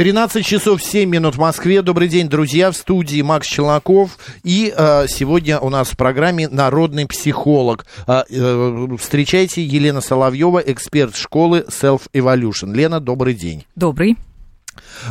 13 часов 7 минут в Москве. Добрый день, друзья. В студии Макс Челноков. И э, сегодня у нас в программе народный психолог. Э, э, встречайте Елена Соловьева, эксперт школы Self Evolution. Лена, добрый день. Добрый.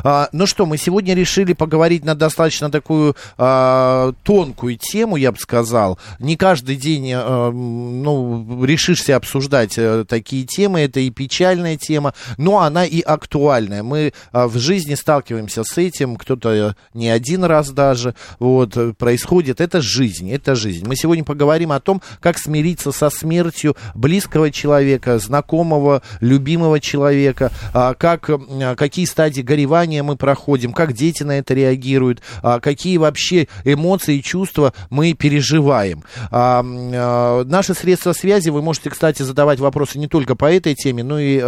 А, ну что, мы сегодня решили поговорить на достаточно такую а, тонкую тему, я бы сказал. Не каждый день а, ну, решишься обсуждать а, такие темы. Это и печальная тема, но она и актуальная. Мы а, в жизни сталкиваемся с этим, кто-то не один раз даже. Вот, происходит. Это жизнь, это жизнь. Мы сегодня поговорим о том, как смириться со смертью близкого человека, знакомого, любимого человека, а, как, а, какие стадии горевания мы проходим, как дети на это реагируют, а, какие вообще эмоции и чувства мы переживаем. А, а, наши средства связи, вы можете, кстати, задавать вопросы не только по этой теме, но и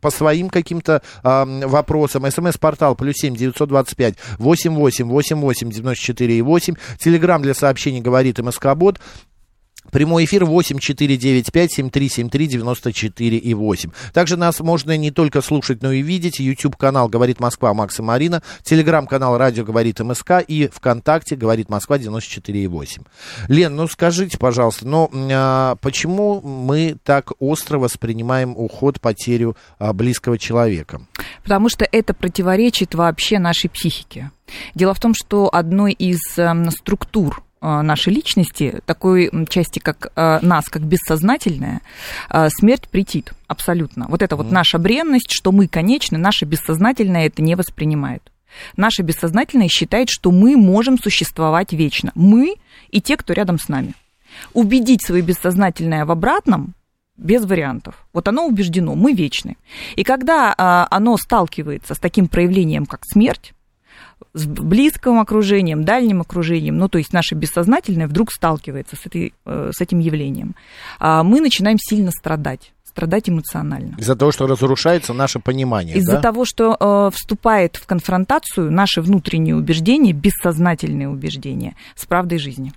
по своим каким-то вопросам. СМС-портал плюс семь девятьсот двадцать пять восемь восемь восемь восемь девяносто четыре и восемь. Телеграмм для сообщений говорит МСК-бот. Прямой эфир 8495-7373-94 и 8. Также нас можно не только слушать, но и видеть. YouTube-канал «Говорит Москва» Макс и Марина. Телеграм-канал «Радио говорит МСК» и ВКонтакте «Говорит Москва» 94 и 8. Лен, ну скажите, пожалуйста, но а, почему мы так остро воспринимаем уход, потерю а, близкого человека? Потому что это противоречит вообще нашей психике. Дело в том, что одной из э, структур нашей личности, такой части, как э, нас, как бессознательная, э, смерть претит абсолютно. Вот это вот наша бренность, что мы конечны, наше бессознательное это не воспринимает. Наше бессознательное считает, что мы можем существовать вечно. Мы и те, кто рядом с нами. Убедить свое бессознательное в обратном без вариантов. Вот оно убеждено, мы вечны. И когда оно сталкивается с таким проявлением, как смерть, с близким окружением, дальним окружением, ну, то есть наше бессознательное вдруг сталкивается с, этой, э, с этим явлением, а мы начинаем сильно страдать страдать эмоционально. Из-за того, что разрушается наше понимание. Из-за да? того, что э, вступает в конфронтацию наши внутренние убеждения, бессознательные убеждения с правдой жизни.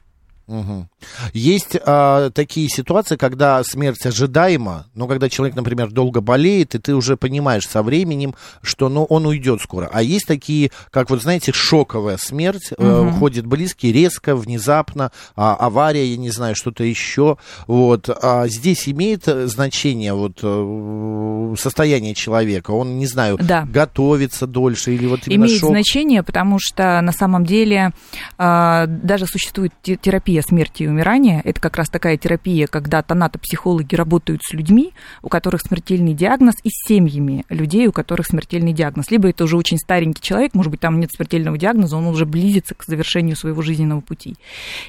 Угу. Есть а, такие ситуации, когда смерть ожидаема, но когда человек, например, долго болеет, и ты уже понимаешь со временем, что ну, он уйдет скоро. А есть такие, как вот знаете, шоковая смерть, угу. э, уходит близкий, резко, внезапно, а, авария, я не знаю, что-то еще. Вот. А здесь имеет значение вот, э, состояние человека? Он, не знаю, да. готовится дольше или вот именно Имеет шок? значение, потому что на самом деле э, даже существует терапия терапия смерти и умирания. Это как раз такая терапия, когда тонатопсихологи работают с людьми, у которых смертельный диагноз, и с семьями людей, у которых смертельный диагноз. Либо это уже очень старенький человек, может быть, там нет смертельного диагноза, он уже близится к завершению своего жизненного пути.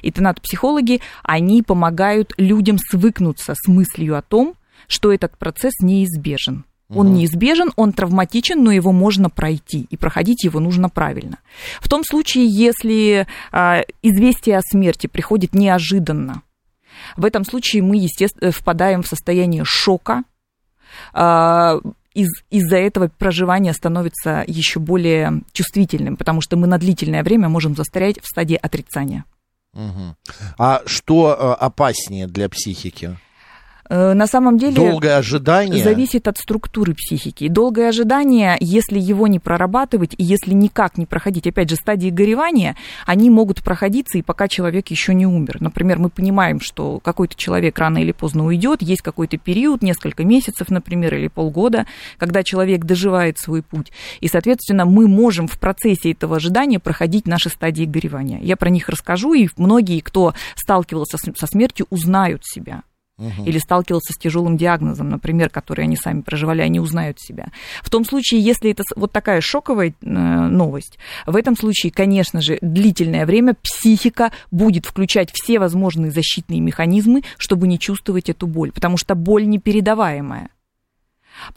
И тонатопсихологи, они помогают людям свыкнуться с мыслью о том, что этот процесс неизбежен. Он угу. неизбежен, он травматичен, но его можно пройти, и проходить его нужно правильно. В том случае, если а, известие о смерти приходит неожиданно, в этом случае мы, естественно, впадаем в состояние шока, а, из, из-за этого проживание становится еще более чувствительным, потому что мы на длительное время можем застрять в стадии отрицания. Угу. А что а, опаснее для психики? Э, на самом деле... Долгое ожидание? Зависит от структуры психики. Долгое ожидание, если его не прорабатывать и если никак не проходить, опять же, стадии горевания, они могут проходиться и пока человек еще не умер. Например, мы понимаем, что какой-то человек рано или поздно уйдет, есть какой-то период, несколько месяцев, например, или полгода, когда человек доживает свой путь. И, соответственно, мы можем в процессе этого ожидания проходить наши стадии горевания. Я про них расскажу, и многие, кто сталкивался со смертью, узнают себя или сталкивался с тяжелым диагнозом, например, который они сами проживали, они узнают себя. В том случае, если это вот такая шоковая э, новость, в этом случае, конечно же, длительное время психика будет включать все возможные защитные механизмы, чтобы не чувствовать эту боль, потому что боль непередаваемая.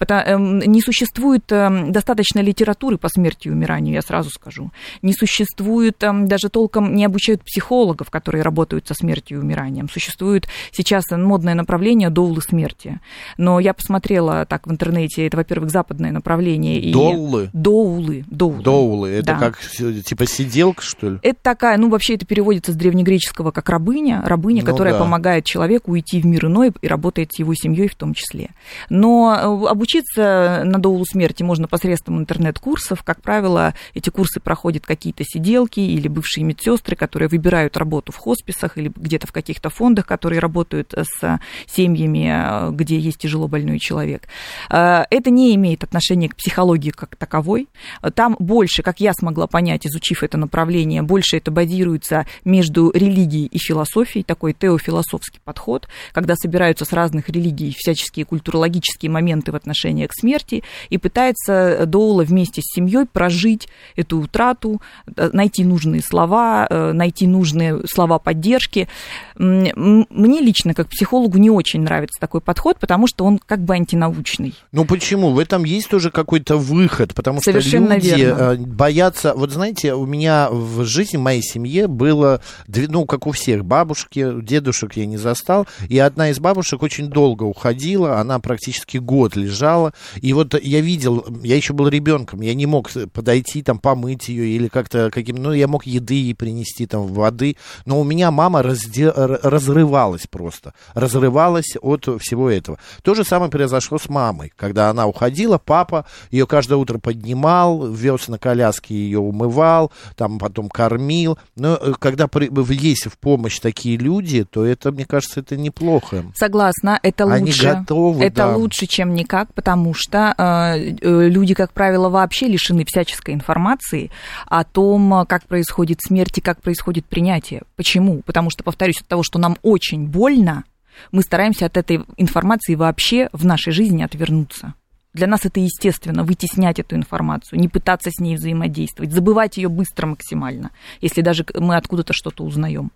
Эм, не существует эм, достаточно литературы по смерти и умиранию, я сразу скажу. Не существует, эм, даже толком не обучают психологов, которые работают со смертью и умиранием. Существует сейчас модное направление доулы смерти. Но я посмотрела так в интернете, это, во-первых, западное направление. и- Доулы? Доулы. Доулы. Доулы, это Да. как типа сиделка, что ли? Это такая, ну, вообще это переводится с древнегреческого как рабыня, рабыня, Ну которая да. помогает человеку уйти в мир иной и работает с его семьей в том числе. Но э, обучиться на доулу смерти можно посредством интернет-курсов. Как правило, эти курсы проходят какие-то сиделки или бывшие медсестры, которые выбирают работу в хосписах или где-то в каких-то фондах, которые работают э, с семьями, э, где есть тяжело больной человек. Э, Это не имеет отношения к психологии как таковой. Там больше, как я смогла понять, изучив это направление, больше это базируется между религией и философией, такой теофилософский подход, когда собираются с разных религий всяческие культурологические моменты в отношении к смерти и пытается Доула вместе с семьей прожить эту утрату, э, найти нужные слова, э, найти нужные слова поддержки. Мне лично, как психологу, не очень нравится такой подход, потому что он как бы антинаучный. Ну почему? В этом есть тоже какой-то выход, потому что Совершенно люди верно. э, боятся. Вот знаете, у меня в жизни, в моей семье было, ну, как у всех, бабушки, дедушек я не застал, и одна из бабушек очень долго уходила, она практически год лежала, и вот я видел, я еще был ребенком, я не мог подойти, там, помыть ее или как-то каким, ну, я мог еды ей принести, там, воды, но у меня мама разде- разрывалась просто, разрывалась от всего этого. То же самое произошло с мамой, когда она уходила, папа ее каждое утро поднимал, вез на коляске ее умывал, там потом кормил. Но э, когда при- есть в помощь такие люди, то это, мне кажется, это неплохо. Согласна, это Они лучше. готовы, это да. лучше, чем никак, потому что э, э, люди, как правило, вообще лишены всяческой информации о том, как происходит смерть и как происходит принятие. Почему? Потому что, повторюсь, от того, что нам очень больно, мы стараемся от этой информации вообще в нашей жизни отвернуться. Для нас это естественно, вытеснять эту информацию, не пытаться с ней взаимодействовать, забывать ее быстро максимально, если даже мы откуда-то что-то узнаем.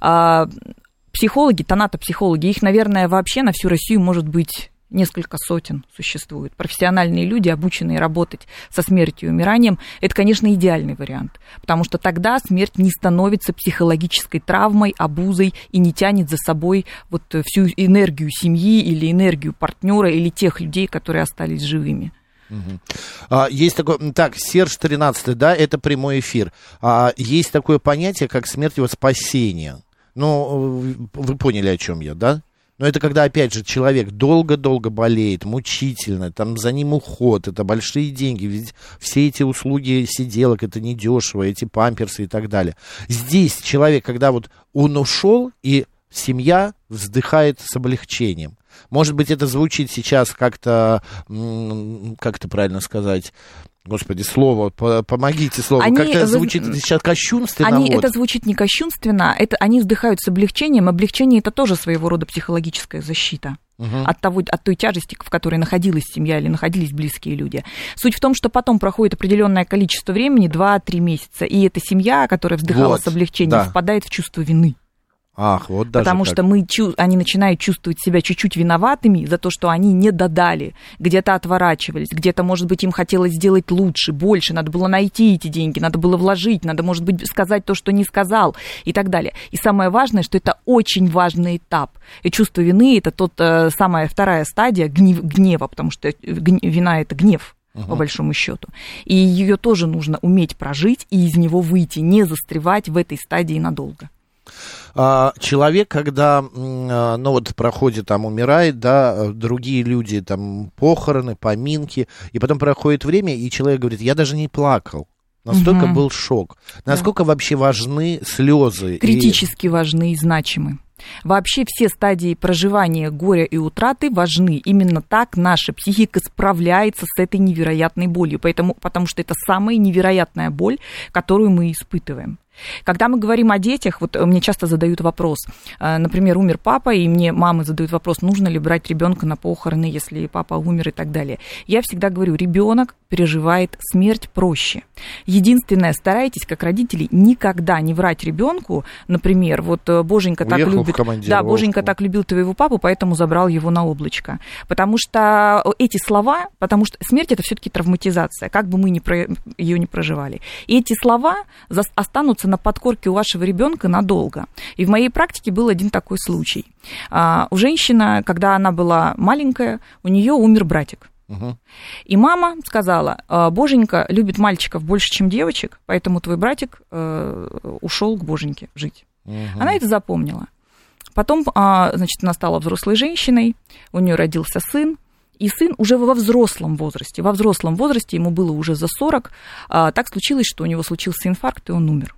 А, психологи, тонато-психологи, их, наверное, вообще на всю Россию может быть несколько сотен существует. Профессиональные люди, обученные работать со смертью и умиранием, это, конечно, идеальный вариант, потому что тогда смерть не становится психологической травмой, обузой и не тянет за собой вот всю энергию семьи или энергию партнера или тех людей, которые остались живыми. А, есть такое, м, так, Серж 13, да, это прямой эфир. А, есть такое понятие, как смерть во спасение. Ну, вы поняли, о чем я, да? Но это когда, опять же, человек долго-долго болеет, мучительно, там за ним уход, это большие деньги, ведь все эти услуги сиделок, это недешево, эти памперсы и так далее. Здесь человек, когда вот он ушел, и семья вздыхает с облегчением. Может быть, это звучит сейчас как-то, как это правильно сказать, Господи, слово, по- помогите слово. Они, Как-то вы- звучит это сейчас кощунственно. Они, вот. это звучит не кощунственно, это, они вздыхают с облегчением. Облегчение это тоже своего рода психологическая защита. Мгм. От, того, от той тяжести, в которой находилась семья или находились близкие люди. Суть в том, что потом проходит определенное количество времени, 2-3 месяца, и эта семья, которая вздыхала Вот, с облегчением, да. впадает в чувство вины. Ах, вот даже потому так. что мы, они начинают чувствовать себя чуть-чуть виноватыми за то, что они не додали, где-то отворачивались, где-то, может быть, им хотелось сделать лучше, больше, надо было найти эти деньги, надо было вложить, надо, может быть, сказать то, что не сказал и так далее. И самое важное, что это очень важный этап. И чувство вины – это тот, э, самая вторая стадия гнев- гнева, потому что вина – это гнев по большому счету. И ее тоже нужно уметь прожить и из него выйти, не застревать в этой стадии надолго. А, человек, когда, а, ну вот проходит там, умирает, да, э, другие люди там похороны, поминки, и потом проходит время, и человек говорит, я даже не плакал. Настолько Мгм. был шок. Насколько вообще важны слезы? и- критически важны и значимы. Вообще все стадии проживания горя и утраты важны. Именно так наша психика справляется с этой невероятной болью, поэтому, потому что это самая невероятная боль, которую мы испытываем. Когда мы говорим о детях, вот мне часто задают вопрос, э, например, умер папа, и мне мамы задают вопрос, нужно ли брать ребенка на похороны, если папа умер и так далее. Я всегда говорю, ребенок переживает смерть проще. Единственное, старайтесь, как родители, никогда не врать ребенку, например, вот э, Боженька так Уехал любит, да. Боженька так любил твоего папу, поэтому забрал его на облачко. Потому что эти слова, потому что смерть это все-таки травматизация, как бы мы ни про, ее не проживали. И эти слова останутся на подкорке у вашего ребенка надолго. И в моей практике был один такой случай. А, у женщины, когда она была маленькая, у нее умер братик. И мама сказала, «А, Боженька любит мальчиков больше, чем девочек, поэтому твой братик ушел к Боженьке жить. Мгм. Она это запомнила. Потом, а, значит, она стала взрослой женщиной, у нее родился сын, и сын уже во взрослом возрасте, во взрослом возрасте, ему было уже за 40, а, так случилось, что у него случился инфаркт, и он умер.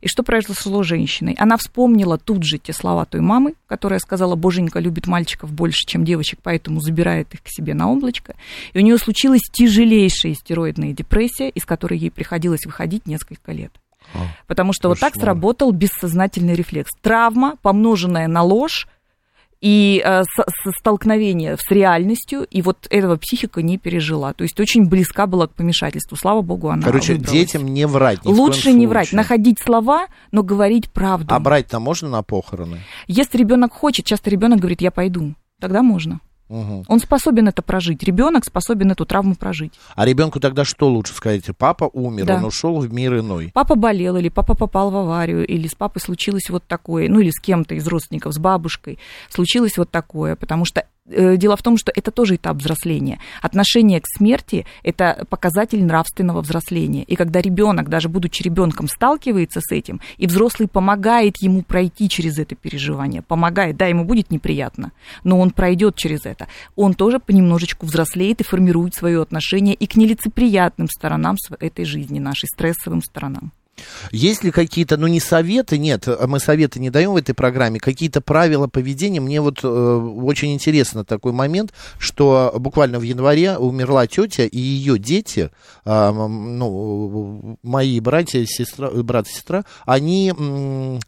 И что произошло с женщиной? Она вспомнила тут же те слова той мамы, которая сказала, Боженька любит мальчиков больше, чем девочек, поэтому забирает их к себе на облачко. И у нее случилась тяжелейшая стероидная депрессия, из которой ей приходилось выходить несколько лет. А, Потому что вот так сработал бессознательный рефлекс. Травма, помноженная на ложь, и э, с- с- столкновение с реальностью, и вот этого психика не пережила. То есть очень близка была к помешательству. Слава богу, она Короче, выбралась. детям не врать. ни Лучше не врать, находить слова, но говорить правду. А брать-то можно на похороны? Если ребенок хочет, часто ребенок говорит, я пойду, тогда можно. Мгм. Он способен это прожить. Ребенок способен эту травму прожить. А ребенку тогда что лучше сказать? Папа умер, Да. он ушел в мир иной. Папа болел, или папа попал в аварию, или с папой случилось вот такое, ну или с кем-то из родственников, с бабушкой, случилось вот такое, потому что дело в том, что это тоже этап взросления. Отношение к смерти – это показатель нравственного взросления. И когда ребенок, даже будучи ребенком, сталкивается с этим, и взрослый помогает ему пройти через это переживание, помогает, да, ему будет неприятно, но он пройдет через это, он тоже понемножечку взрослеет и формирует свое отношение и к нелицеприятным сторонам этой жизни, нашей стрессовым сторонам. Есть ли какие-то, ну не советы, нет, мы советы не даем в этой программе, какие-то правила поведения? Мне вот э, очень интересно такой момент, что буквально в январе умерла тетя и ее дети, м, ну, мои братья, сестра, брат и сестра, они... м,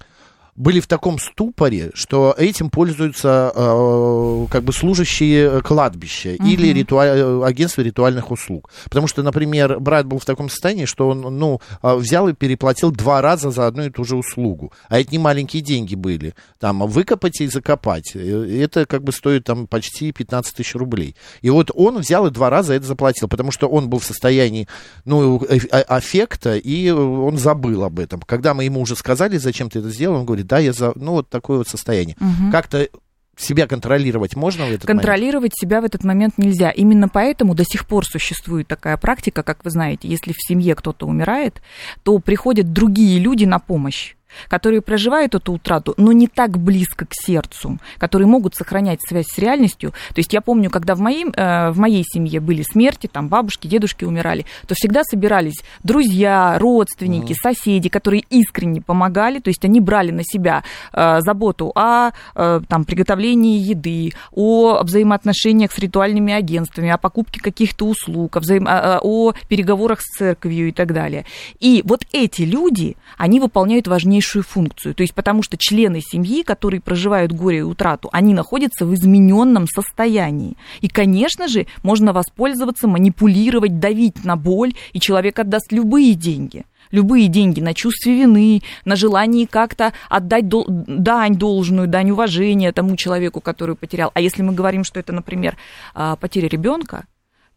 были в таком ступоре, что этим пользуются э, как бы служащие кладбища или ритуа- агентства ритуальных услуг. Потому что, например, брат был в таком состоянии, что он ну, э, взял и переплатил два раза за одну и ту же услугу. А это не маленькие деньги были. Там выкопать и закопать. Э, Это как бы стоит там почти 15 тысяч рублей. И вот он взял и два раза это заплатил, потому что он был в состоянии ну, э- э- аффекта, и он забыл об этом. Когда мы ему уже сказали, зачем ты это сделал, он говорит, да, я за... Ну, вот такое вот состояние. Как-то себя контролировать можно в этот момент? Контролировать себя в этот момент нельзя. Именно поэтому до сих пор существует такая практика, как вы знаете, если в семье кто-то умирает, то приходят другие люди на помощь которые проживают эту утрату, но не так близко к сердцу, которые могут сохранять связь с реальностью. То есть я помню, когда в моей, э, в моей семье были смерти, там бабушки, дедушки умирали, то всегда собирались друзья, родственники, соседи, которые искренне помогали, то есть они брали на себя э, заботу о э, там, приготовлении еды, о взаимоотношениях с ритуальными агентствами, о покупке каких-то услуг, о, взаим- о- переговорах с церковью и так далее. И вот эти люди, они выполняют важнейшую функцию, то есть потому что члены семьи, которые проживают горе и утрату, они находятся в измененном состоянии. И, конечно же, можно воспользоваться, манипулировать, давить на боль, и человек отдаст любые деньги любые деньги на чувстве вины, на желании как-то отдать дол- дань должную, дань уважения тому человеку, который потерял. А если мы говорим, что это, например, а, потеря ребенка,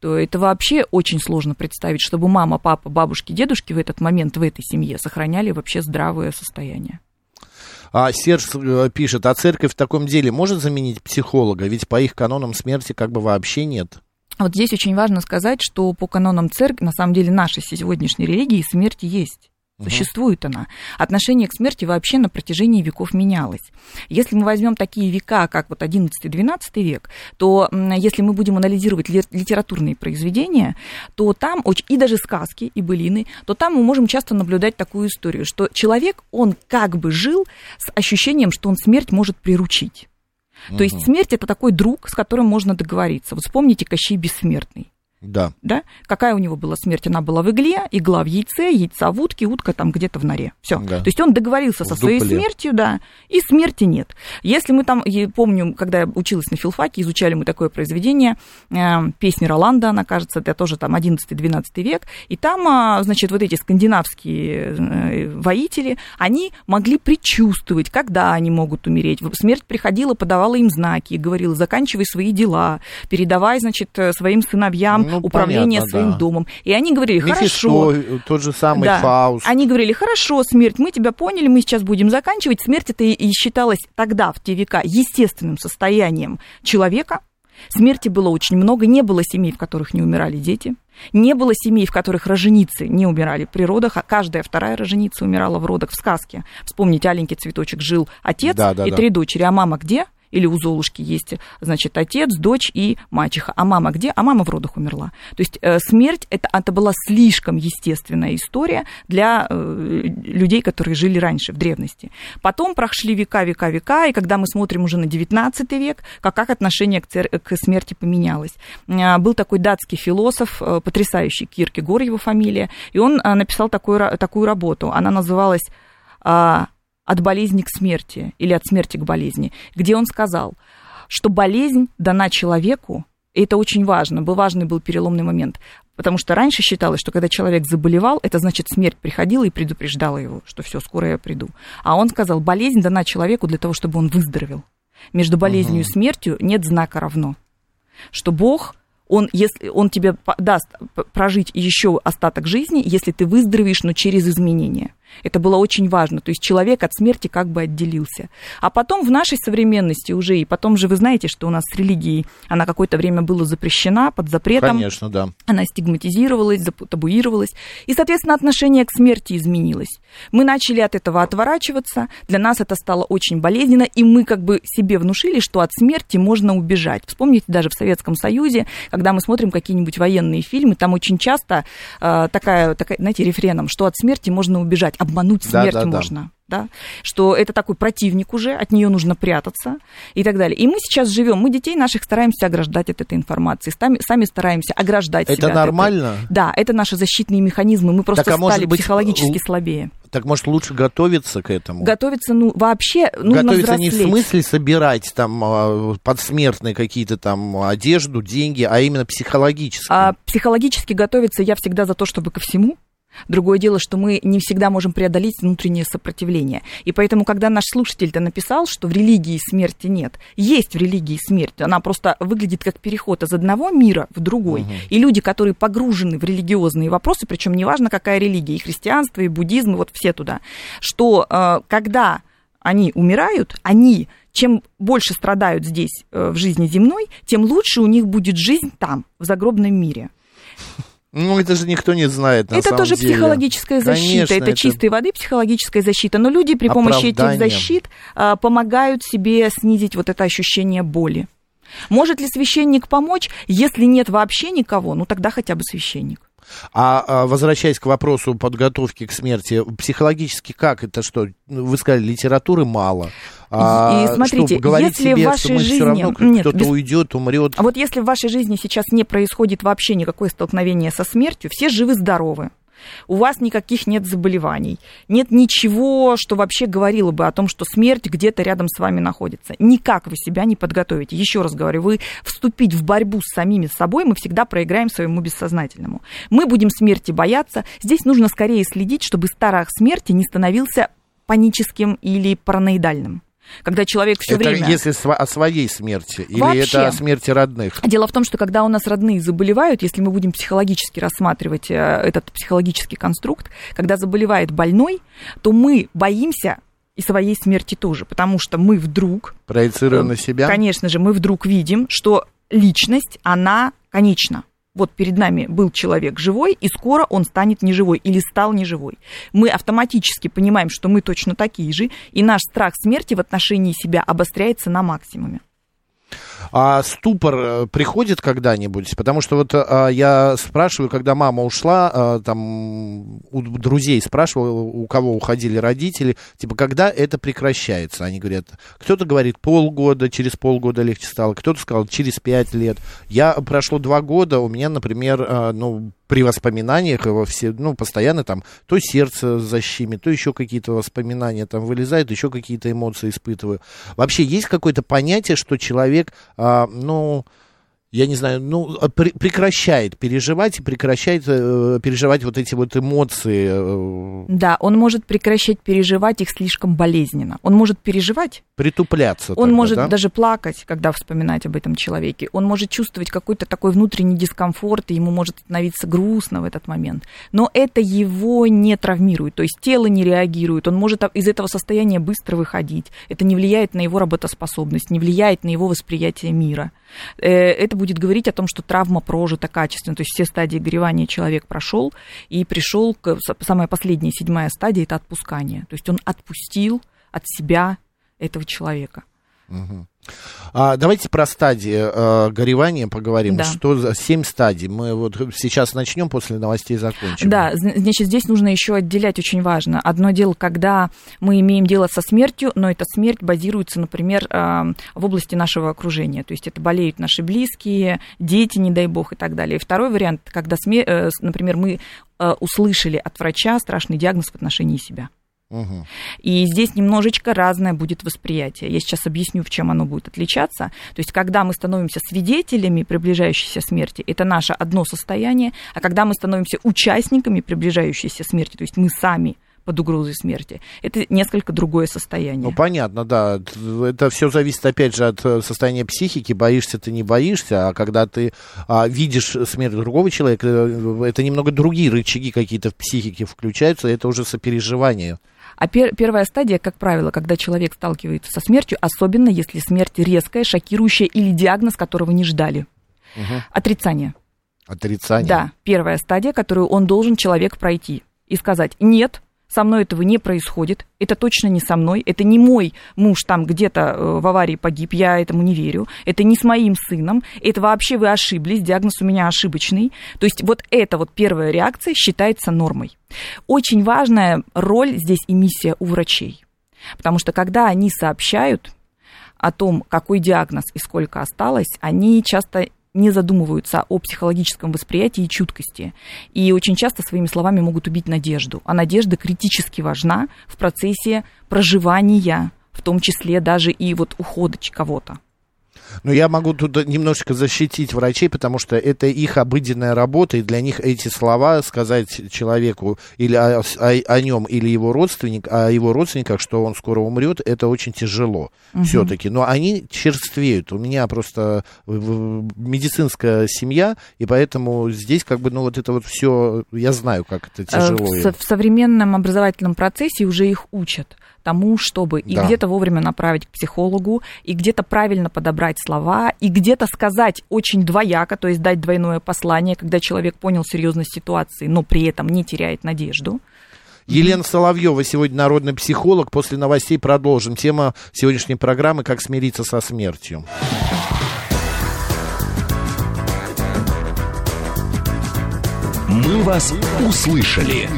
то это вообще очень сложно представить, чтобы мама, папа, бабушки, дедушки в этот момент в этой семье сохраняли вообще здравое состояние. А Серж э, пишет, а церковь в таком деле может заменить психолога? Ведь по их канонам смерти как бы вообще нет. Вот здесь очень важно сказать, что по канонам церкви, на самом деле, нашей сегодняшней религии смерть есть. Существует она. Отношение к смерти вообще на протяжении веков менялось. Если мы возьмем такие века, как вот 11-12 век, то если мы будем анализировать ли- литературные произведения, то там, и даже сказки, и былины, то там мы можем часто наблюдать такую историю, что человек, он как бы жил с ощущением, что он смерть может приручить. То есть смерть это такой друг, с которым можно договориться. Вот вспомните Кощей Бессмертный. Да. Да? Какая у него была смерть? Она была в игле, игла в яйце, яйца в утке, утка там где-то в норе. Все. Да. То есть он договорился со В своей дупле. смертью, да, и смерти нет. Если мы там, я помню, когда я училась на филфаке, изучали мы такое произведение, э, песни Роланда, она, кажется, это тоже там 11-12 век, и там, а, значит, вот эти скандинавские э, воители, они могли предчувствовать, когда они могут умереть. Смерть приходила, подавала им знаки, говорила, заканчивай свои дела, передавай, значит, э, своим сыновьям Ну, управление понятно, своим да. домом. И они говорили, хорошо. Мефисто, тот же самый Да. Фауст. Они говорили, хорошо, смерть, мы тебя поняли, мы сейчас будем заканчивать. Смерть это и- считалась тогда, в те века, естественным состоянием человека. Смерти было очень много, не было семей, в которых не умирали дети. Не было семей, в которых роженицы не умирали при родах, а каждая вторая роженица умирала в родах в сказке. Вспомните, аленький цветочек жил отец Да, да, и да. три дочери, а мама где? Или у Золушки есть, значит, отец, дочь и мачеха. А мама где? А мама в родах умерла. То есть э, смерть это, это была слишком естественная история для э, людей, которые жили раньше, в древности. Потом прошли века, века, века, и когда мы смотрим уже на 19 век, как, как отношение к, цер- к смерти поменялось. А, Был такой датский философ, э, потрясающий Киркегор его фамилия, и он написал такую, такую работу. Она называлась от болезни к смерти или от смерти к болезни, где он сказал, что болезнь дана человеку, и это очень важно, был важный был переломный момент, потому что раньше считалось, что когда человек заболевал, это значит смерть приходила и предупреждала его, что все, скоро я приду. А он сказал, болезнь дана человеку для того, чтобы он выздоровел. Между болезнью и смертью нет знака равно. Что Бог он, если, он тебе даст прожить еще остаток жизни, если ты выздоровеешь, но через изменения. Это было очень важно. То есть человек от смерти как бы отделился. А потом в нашей современности уже, и потом же вы знаете, что у нас с религией, она какое-то время была запрещена под запретом Конечно, да. она стигматизировалась, табуировалась, и, соответственно, отношение к смерти изменилось. Мы начали от этого отворачиваться, для нас это стало очень болезненно, и мы как бы себе внушили, что от смерти можно убежать. Вспомните даже в Советском Союзе, когда мы смотрим какие-нибудь военные фильмы, там очень часто э, такая, такая, знаете, рефреном, что от смерти можно убежать, обмануть Да, смерть да, да. можно. Да, что это такой противник уже, от нее нужно прятаться и так далее. И мы сейчас живем, мы детей наших стараемся ограждать от этой информации, сами, сами стараемся ограждать Это себя от нормально? этой. Да, это наши защитные механизмы, мы просто Так, а стали быть, психологически слабее. Так может лучше готовиться к этому? Готовиться, ну, вообще нужно Готовиться не в взрослеть. смысле собирать там а, подсмертные какие-то там одежду, деньги, а именно психологически. А психологически готовиться я всегда за то, чтобы ко всему. Другое дело, что мы не всегда можем преодолеть внутреннее сопротивление. И поэтому, когда наш слушатель-то написал, что в религии смерти нет, есть в религии смерть. Она просто выглядит как переход из одного мира в другой. И люди, которые погружены в религиозные вопросы, причем неважно, какая религия, и христианство, и буддизм, и вот все туда, что э, когда они умирают, они чем больше страдают здесь э, в жизни земной, тем лучше у них будет жизнь там, в загробном мире. Ну, это же никто не знает, на это самом тоже деле. психологическая защита, Конечно, это, чистой воды психологическая защита. Но люди при помощи этих защит а, помогают себе снизить вот это ощущение боли. Может ли священник помочь? Если нет вообще никого, ну тогда хотя бы священник. А, а, возвращаясь к вопросу подготовки к смерти, психологически как это что? Вы сказали, литературы мало. А, И смотрите, что, говорить если в себе, вашей что жизни- все равно Нет, кто-то без- уйдет, умрет. А вот если в вашей жизни сейчас не происходит вообще никакое столкновение со смертью, все живы-здоровы, у вас никаких нет заболеваний, нет ничего, что вообще говорило бы о том, что смерть где-то рядом с вами находится. Никак вы себя не подготовите. Еще раз говорю, вы вступить в борьбу с самими собой мы всегда проиграем своему бессознательному. Мы будем смерти бояться. Здесь нужно скорее следить, чтобы страх смерти не становился паническим или параноидальным. Когда человек все это время... если о своей смерти или Вообще. это о смерти родных? Дело в том, что когда у нас родные заболевают, если мы будем психологически рассматривать э, этот психологический конструкт, когда заболевает больной, то мы боимся и своей смерти тоже, потому что мы вдруг, Проецируем на э, себя? конечно же, мы вдруг видим, что личность, она конечна. Вот перед нами был человек живой, и скоро он станет неживой или стал неживой. Мы автоматически понимаем, что мы точно такие же, и наш страх смерти в отношении себя обостряется на максимуме. А ступор э, приходит когда-нибудь? Потому что вот а, я спрашиваю, когда мама ушла, а, там у друзей спрашивал, у кого уходили родители, типа, когда это прекращается? Они говорят, кто-то говорит полгода, через полгода легче стало, кто-то сказал через пять лет. Я прошло два года, у меня, например, а, ну, при воспоминаниях его все, ну, постоянно там то сердце защимит, то еще какие-то воспоминания там вылезают, еще какие-то эмоции испытываю. Вообще есть какое-то понятие, что человек, а, ну, я не знаю, ну, пр- прекращает переживать и прекращает э, переживать вот эти вот эмоции. Э, Да, он может прекращать переживать их слишком болезненно. Он может переживать, притупляться. он тогда, может да? даже плакать, когда вспоминать об этом человеке. Он может чувствовать какой-то такой внутренний дискомфорт, и ему может становиться грустно в этот момент. Но это его не травмирует, то есть тело не реагирует, он может из этого состояния быстро выходить. Это не влияет на его работоспособность, не влияет на его восприятие мира. Э, Это будет говорить о том, что травма прожита качественно, то есть все стадии горевания человек прошел и пришел к самая последняя, седьмая стадия, это отпускание. То есть он отпустил от себя этого человека. А, давайте про стадии э, горевания поговорим. Да. Что за семь стадий? Мы вот сейчас начнем, после новостей закончим. Да, зн- значит, здесь нужно еще отделять очень важно. Одно дело, когда мы имеем дело со смертью, но эта смерть базируется, например, э, в области нашего окружения. То есть это болеют наши близкие, дети, не дай бог, и так далее. И второй вариант, когда, сме- э, например, мы э, услышали от врача страшный диагноз в отношении себя. Мгм. И здесь немножечко разное будет восприятие. Я сейчас объясню, в чем оно будет отличаться. То есть, когда мы становимся свидетелями приближающейся смерти, это наше одно состояние, а когда мы становимся участниками приближающейся смерти, то есть мы сами под угрозой смерти, это несколько другое состояние. Ну, понятно, да. Это все зависит, опять же, от э, состояния психики. Боишься ты, не боишься. А когда ты а, видишь смерть другого человека, э, это немного другие рычаги какие-то в психике включаются. Это уже сопереживание. А пер- первая стадия, как правило, когда человек сталкивается со смертью, особенно если смерть резкая, шокирующая или диагноз, которого не ждали. Отрицание. Отрицание. Да, первая стадия, которую он должен человек пройти и сказать нет. Со мной этого не происходит, это точно не со мной, это не мой муж там где-то э, в аварии погиб, я этому не верю, это не с моим сыном, это вообще вы ошиблись, диагноз у меня ошибочный. То есть вот эта вот первая реакция считается нормой. Очень важная роль здесь и миссия у врачей, потому что когда они сообщают о том, какой диагноз и сколько осталось, они часто не задумываются о психологическом восприятии и чуткости. И очень часто своими словами могут убить надежду. А надежда критически важна в процессе проживания, в том числе даже и вот ухода кого-то. Но я могу тут немножечко защитить врачей, потому что это их обыденная работа, и для них эти слова сказать человеку или о, о- о нем, или его родственник, о его родственниках, что он скоро умрет, это очень тяжело все-таки. Но они черствеют. У меня просто медицинская семья, и поэтому здесь как бы, ну вот это вот все, я знаю, как это Э, тяжело. В, со- в современном образовательном процессе уже их учат тому, чтобы и Да. где-то вовремя направить к психологу, и где-то правильно подобрать слова, и где-то сказать очень двояко, то есть дать двойное послание, когда человек понял серьезность ситуации, но при этом не теряет надежду. Елена Соловьева сегодня народный психолог. После новостей продолжим. Тема сегодняшней программы «Как смириться со смертью». «Мы вас услышали».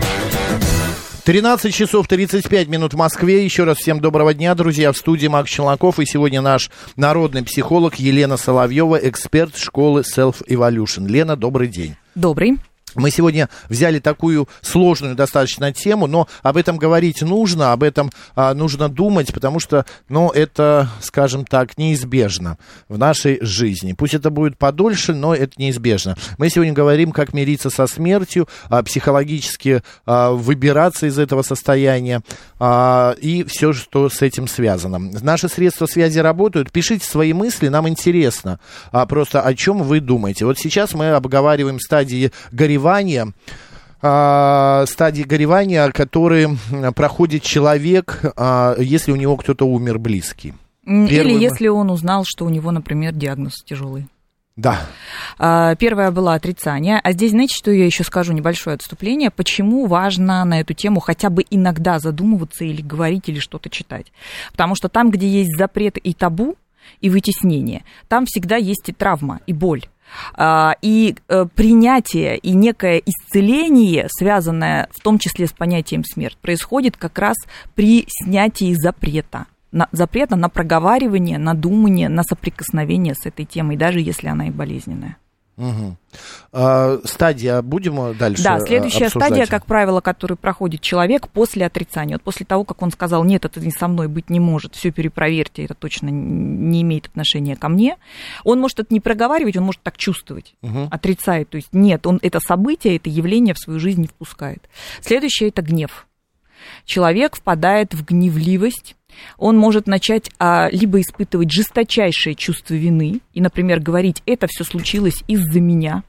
13 часов 35 минут в Москве. Еще раз всем доброго дня, друзья. В студии Макс Челноков. И сегодня наш народный психолог Елена Соловьева, эксперт школы Self Evolution. Лена, добрый день. Добрый. Мы сегодня взяли такую сложную достаточно тему, но об этом говорить нужно, об этом а, нужно думать, потому что, ну, это, скажем так, неизбежно в нашей жизни. Пусть это будет подольше, но это неизбежно. Мы сегодня говорим, как мириться со смертью, а, психологически а, выбираться из этого состояния а, и все, что с этим связано. Наши средства связи работают. Пишите свои мысли, нам интересно а, просто о чем вы думаете. Вот сейчас мы обговариваем стадии горевания, а, стадии горевания, которые проходит человек, а, если у него кто-то умер близкий. Или мы- если он узнал, что у него, например, диагноз тяжелый. Да. А, Первое было отрицание. А здесь, знаете, что я еще скажу? Небольшое отступление. Почему важно на эту тему хотя бы иногда задумываться или говорить, или что-то читать? Потому что там, где есть запрет и табу, и вытеснение, там всегда есть и травма, и боль. А, И э, принятие и некое исцеление, связанное в том числе с понятием смерть, происходит как раз при снятии запрета. На, запрета на проговаривание, на думание, на соприкосновение с этой темой, даже если она и болезненная. Мгм. А, стадия будем дальше Да, следующая обсуждать? стадия, как правило, которую проходит человек после отрицания. Вот после того, как он сказал, нет, это не со мной быть не может, все перепроверьте, это точно не имеет отношения ко мне. Он может это не проговаривать, он может так чувствовать, Мгм. отрицает. То есть нет, он это событие, это явление в свою жизнь не впускает. Следующее это гнев. Человек впадает в гневливость, он может начать а, либо испытывать жесточайшее чувство вины и, например, говорить, это все случилось из-за меня,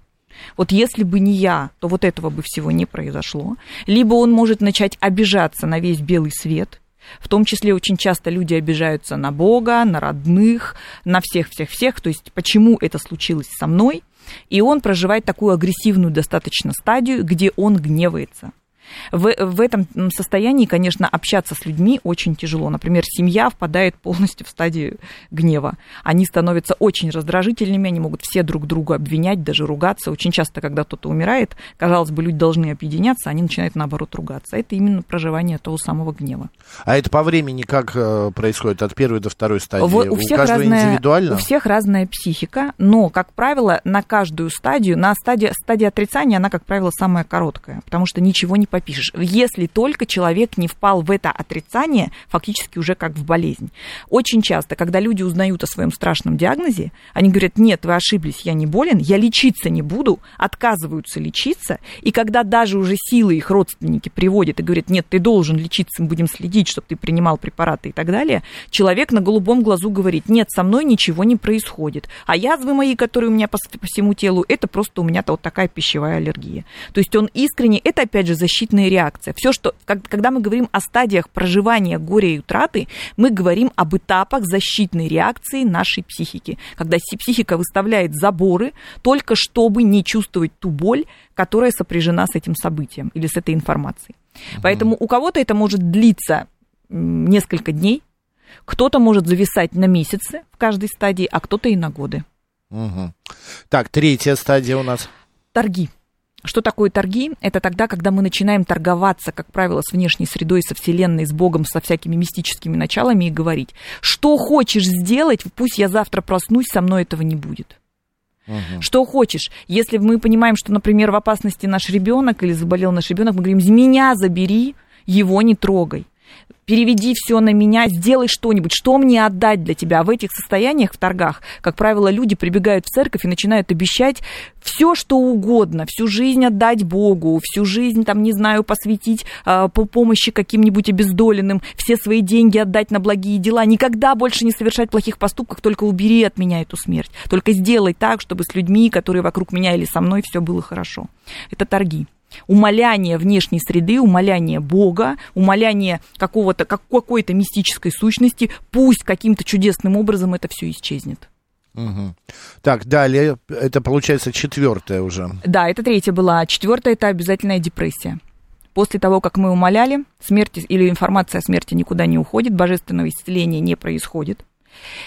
вот если бы не я, то вот этого бы всего не произошло. Либо он может начать обижаться на весь белый свет. В том числе очень часто люди обижаются на Бога, на родных, на всех-всех-всех. То есть почему это случилось со мной? И он проживает такую агрессивную достаточно стадию, где он гневается. В, в этом состоянии, конечно, общаться с людьми очень тяжело. Например, семья впадает полностью в стадию гнева. Они становятся очень раздражительными, они могут все друг друга обвинять, даже ругаться. Очень часто, когда кто-то умирает, казалось бы, люди должны объединяться, они начинают, наоборот, ругаться. Это именно проживание того самого гнева. А это по времени как э, происходит от первой до второй стадии? Вот у, всех каждого разная, индивидуально? у всех разная психика, но, как правило, на каждую стадию, на стадии, стадии отрицания, она, как правило, самая короткая, потому что ничего не попишешь. Если только человек не впал в это отрицание, фактически уже как в болезнь. Очень часто, когда люди узнают о своем страшном диагнозе, они говорят, нет, вы ошиблись, я не болен, я лечиться не буду, отказываются лечиться, и когда даже уже силы их родственники приводят и говорят, нет, ты должен лечиться, мы будем следить, чтобы ты принимал препараты и так далее, человек на голубом глазу говорит, нет, со мной ничего не происходит, а язвы мои, которые у меня по, всему телу, это просто у меня-то вот такая пищевая аллергия. То есть он искренне, это опять же защитная реакция. Все, что, как, когда мы говорим о стадиях проживания горя и утраты, мы говорим об этапах защитной реакции нашей психики. Когда си- психика выставляет заборы, только чтобы не чувствовать ту боль, которая сопряжена с этим событием или с этой информацией. Поэтому у кого-то это может длиться несколько дней, кто-то может зависать на месяцы в каждой стадии, а кто-то и на годы. Мгм. Так, третья стадия у нас. Торги. Что такое торги? Это тогда, когда мы начинаем торговаться, как правило, с внешней средой, со Вселенной, с Богом, со всякими мистическими началами и говорить, что хочешь сделать, пусть я завтра проснусь, со мной этого не будет. Что хочешь. Если мы понимаем, что, например, в опасности наш ребенок или заболел наш ребенок, мы говорим, меня забери, его не трогай. Переведи все на меня, сделай что-нибудь, что мне отдать для тебя. В этих состояниях, в торгах, как правило, люди прибегают в церковь и начинают обещать все, что угодно, всю жизнь отдать Богу, всю жизнь, там, не знаю, посвятить а, по помощи каким-нибудь обездоленным, все свои деньги отдать на благие дела, никогда больше не совершать плохих поступков, только убери от меня эту смерть, только сделай так, чтобы с людьми, которые вокруг меня или со мной, все было хорошо. Это торги умоляние внешней среды, умоляние Бога, умоляние какого-то, как, какой-то мистической сущности, пусть каким-то чудесным образом это все исчезнет. Мгм. Так, далее, это получается четвертая уже. Да, это третья была. Четвертая это обязательная депрессия. После того, как мы умоляли, смерть или информация о смерти никуда не уходит, божественного исцеления не происходит.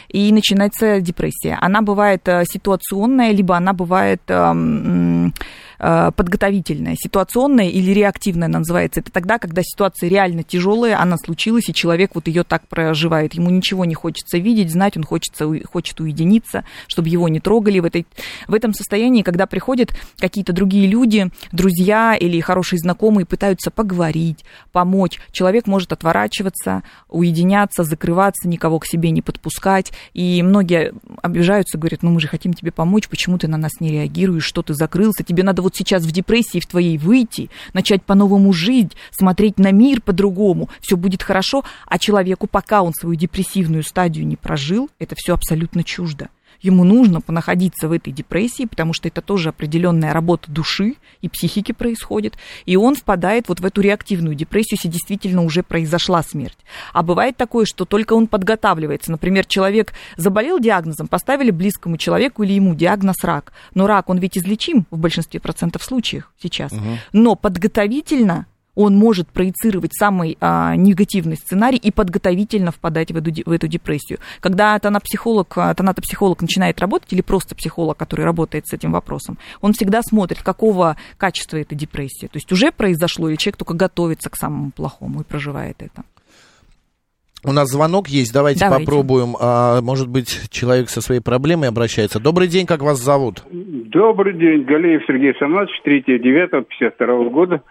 И начинается депрессия. Она бывает э, ситуационная, либо она бывает эм, подготовительная. Ситуационная или реактивная называется. Это тогда, когда ситуация реально тяжелая, она случилась, и человек вот ее так проживает. Ему ничего не хочется видеть, знать, он хочется, хочет уединиться, чтобы его не трогали. В, этой, в этом состоянии, когда приходят какие-то другие люди, друзья или хорошие знакомые, пытаются поговорить, помочь, человек может отворачиваться, уединяться, закрываться, никого к себе не подпускать. И многие обижаются, говорят, ну мы же хотим тебе помочь, почему ты на нас не реагируешь, что ты закрылся, тебе надо вот сейчас в депрессии в твоей выйти, начать по-новому жить, смотреть на мир по-другому, все будет хорошо, а человеку, пока он свою депрессивную стадию не прожил, это все абсолютно чуждо. Ему нужно понаходиться в этой депрессии, потому что это тоже определенная работа души и психики происходит. И он впадает вот в эту реактивную депрессию, если действительно уже произошла смерть. А бывает такое, что только он подготавливается. Например, человек заболел диагнозом, поставили близкому человеку или ему диагноз рак. Но рак, он ведь излечим в большинстве процентов случаев сейчас. Но подготовительно он может проецировать самый а, негативный сценарий и подготовительно впадать в эту, в эту депрессию. Когда тонопсихолог, тонатопсихолог начинает работать, или просто психолог, который работает с этим вопросом, он всегда смотрит, какого качества эта депрессия. То есть уже произошло, или человек только готовится к самому плохому и проживает это. У нас звонок есть, давайте, давайте. попробуем. А, может быть, человек со своей проблемой обращается. Добрый день, как вас зовут? Добрый день, Галеев Сергей Самович, 3 9 52 года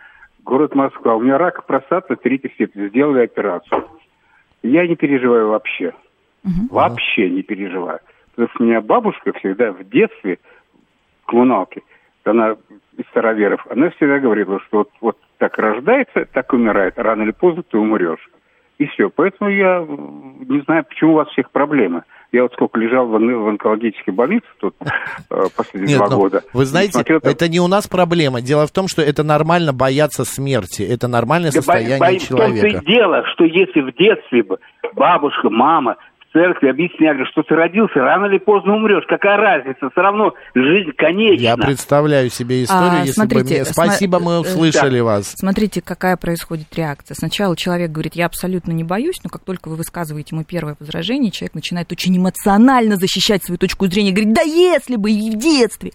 город Москва. У меня рак простаты третьей степени. Сделали операцию. Я не переживаю вообще. Угу. Вообще не переживаю. Потому что у меня бабушка всегда в детстве, коммуналки, она из староверов, она всегда говорила, что вот, вот так рождается, так умирает. Рано или поздно ты умрешь. И все. Поэтому я не знаю, почему у вас всех проблемы. Я вот сколько лежал в, в онкологической больнице тут э, последние Нет, два ну, года. Вы знаете, смотрел, это не у нас проблема. Дело в том, что это нормально бояться смерти. Это нормальное состояние да, бо, человека. В том-то и дело, что если в детстве бабушка, мама церкви объясняли, что ты родился, рано или поздно умрешь. Какая разница? Все равно жизнь конечна. Я представляю себе историю, а, если смотрите, бы мне... Спасибо, мы услышали да. вас. Смотрите, какая происходит реакция. Сначала человек говорит, я абсолютно не боюсь, но как только вы высказываете ему первое возражение, человек начинает очень эмоционально защищать свою точку зрения, говорит, да если бы и в детстве.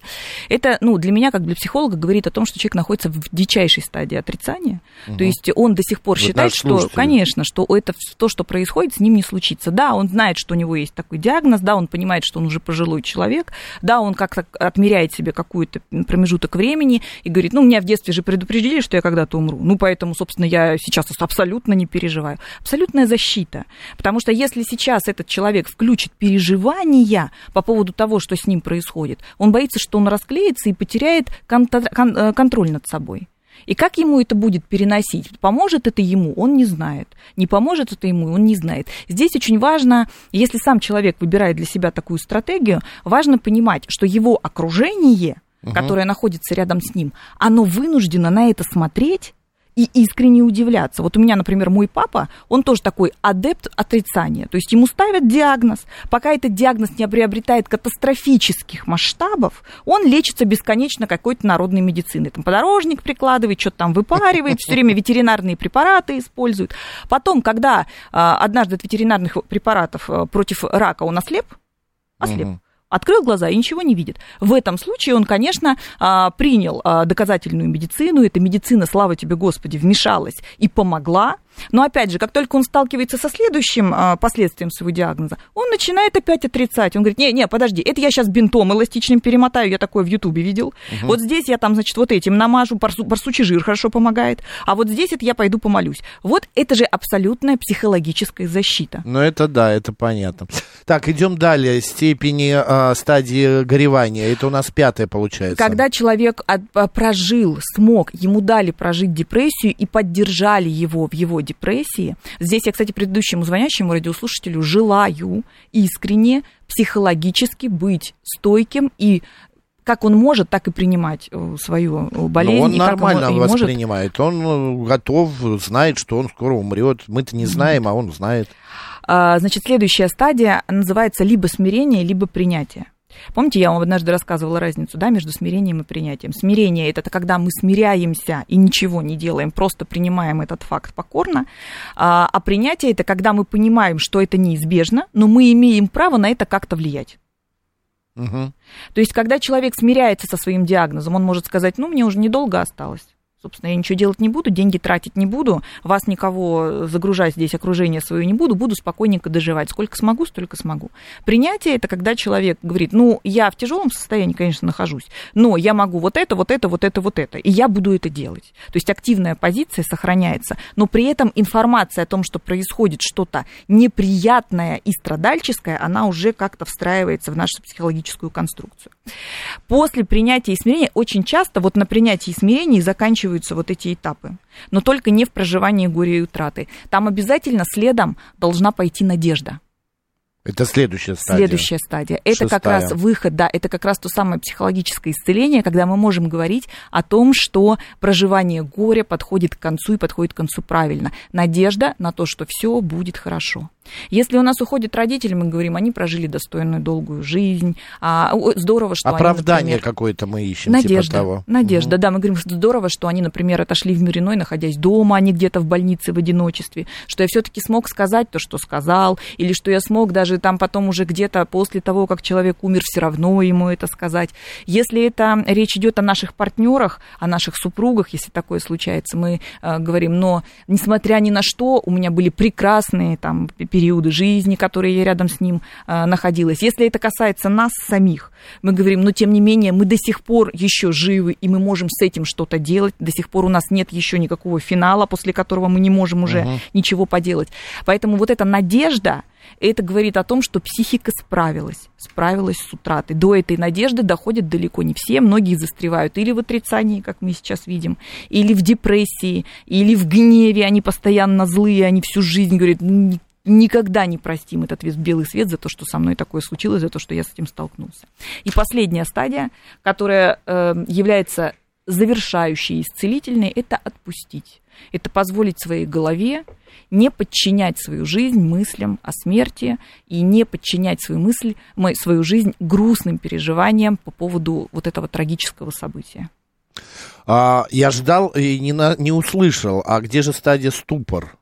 Это, ну, для меня, как для психолога, говорит о том, что человек находится в дичайшей стадии отрицания. Угу. То есть он до сих пор вот считает, что, конечно, что это то, что происходит, с ним не случится. Да, он знает, что у него есть такой диагноз, да, он понимает, что он уже пожилой человек, да, он как-то отмеряет себе какой-то промежуток времени и говорит, ну, меня в детстве же предупредили, что я когда-то умру, ну, поэтому, собственно, я сейчас абсолютно не переживаю. Абсолютная защита, потому что если сейчас этот человек включит переживания по поводу того, что с ним происходит, он боится, что он расклеится и потеряет э, контроль над собой. И как ему это будет переносить? Поможет это ему? Он не знает. Не поможет это ему? Он не знает. Здесь очень важно, если сам человек выбирает для себя такую стратегию, важно понимать, что его окружение, угу. которое находится рядом с ним, оно вынуждено на это смотреть и искренне удивляться. Вот у меня, например, мой папа, он тоже такой адепт отрицания. То есть ему ставят диагноз. Пока этот диагноз не приобретает катастрофических масштабов, он лечится бесконечно какой-то народной медициной. Там подорожник прикладывает, что-то там выпаривает, все время ветеринарные препараты использует. Потом, когда а, однажды от ветеринарных препаратов а, против рака он ослеп, ослеп, открыл глаза и ничего не видит. В этом случае он, конечно, а, принял а, доказательную медицину, эта медицина, слава тебе, Господи, вмешалась и помогла, но опять же, как только он сталкивается со следующим а, последствием своего диагноза, он начинает опять отрицать. Он говорит, не, не, подожди, это я сейчас бинтом эластичным перемотаю, я такое в Ютубе видел. Угу. Вот здесь я там, значит, вот этим намажу, барсу, барсучий жир хорошо помогает, а вот здесь это я пойду помолюсь. Вот это же абсолютная психологическая защита. Ну это да, это понятно. Так, идем далее. Степени э, стадии горевания. Это у нас пятое получается. Когда человек от, а, прожил, смог, ему дали прожить депрессию и поддержали его в его депрессии. Здесь я, кстати, предыдущему звонящему радиослушателю желаю искренне психологически быть стойким и как он может, так и принимать э, свою э, болезнь. Но он нормально он, воспринимает. Может... Он э, готов, знает, что он скоро умрет. Мы-то не знаем, а он знает. А, значит, следующая стадия называется либо смирение, либо принятие. Помните, я вам однажды рассказывала разницу да, между смирением и принятием. Смирение это когда мы смиряемся и ничего не делаем, просто принимаем этот факт покорно. А, а принятие это когда мы понимаем, что это неизбежно, но мы имеем право на это как-то влиять. Угу. То есть, когда человек смиряется со своим диагнозом, он может сказать, ну, мне уже недолго осталось. Собственно, я ничего делать не буду, деньги тратить не буду, вас никого загружать здесь, окружение свое не буду, буду спокойненько доживать. Сколько смогу, столько смогу. Принятие это когда человек говорит, ну, я в тяжелом состоянии, конечно, нахожусь, но я могу вот это, вот это, вот это, вот это, и я буду это делать. То есть активная позиция сохраняется, но при этом информация о том, что происходит что-то неприятное и страдальческое, она уже как-то встраивается в нашу психологическую конструкцию. После принятия и смирения очень часто вот на принятии и смирении заканчиваются вот эти этапы. Но только не в проживании горя и утраты. Там обязательно следом должна пойти надежда. Это следующая стадия. Следующая стадия. Это Шестая. как раз выход, да, это как раз то самое психологическое исцеление, когда мы можем говорить о том, что проживание горя подходит к концу и подходит к концу правильно. Надежда на то, что все будет хорошо. Если у нас уходят родители, мы говорим, они прожили достойную долгую жизнь, а, здорово, что Оправдание они, например, какое-то мы ищем, Надежда, типа того. надежда, да, мы говорим, что здорово, что они, например, отошли в мир иной, находясь дома, а не где-то в больнице в одиночестве, что я все-таки смог сказать то, что сказал, или что я смог даже там потом уже где-то после того, как человек умер, все равно ему это сказать. Если это речь идет о наших партнерах, о наших супругах, если такое случается, мы э, говорим, но несмотря ни на что, у меня были прекрасные там периоды жизни, которые я рядом с ним э, находилась. Если это касается нас самих, мы говорим, но тем не менее мы до сих пор еще живы, и мы можем с этим что-то делать. До сих пор у нас нет еще никакого финала, после которого мы не можем уже uh-huh. ничего поделать. Поэтому вот эта надежда, это говорит о том, что психика справилась, справилась с утратой. До этой надежды доходят далеко не все, многие застревают или в отрицании, как мы сейчас видим, или в депрессии, или в гневе, они постоянно злые, они всю жизнь говорят, «Ну, никогда не простим этот весь белый свет за то, что со мной такое случилось, за то, что я с этим столкнулся. И последняя стадия, которая э, является завершающей, исцелительной, это отпустить. Это позволить своей голове не подчинять свою жизнь мыслям о смерти и не подчинять свою мысль, свою жизнь грустным переживаниям по поводу вот этого трагического события. А, я ждал и не, на, не услышал, а где же стадия ступор?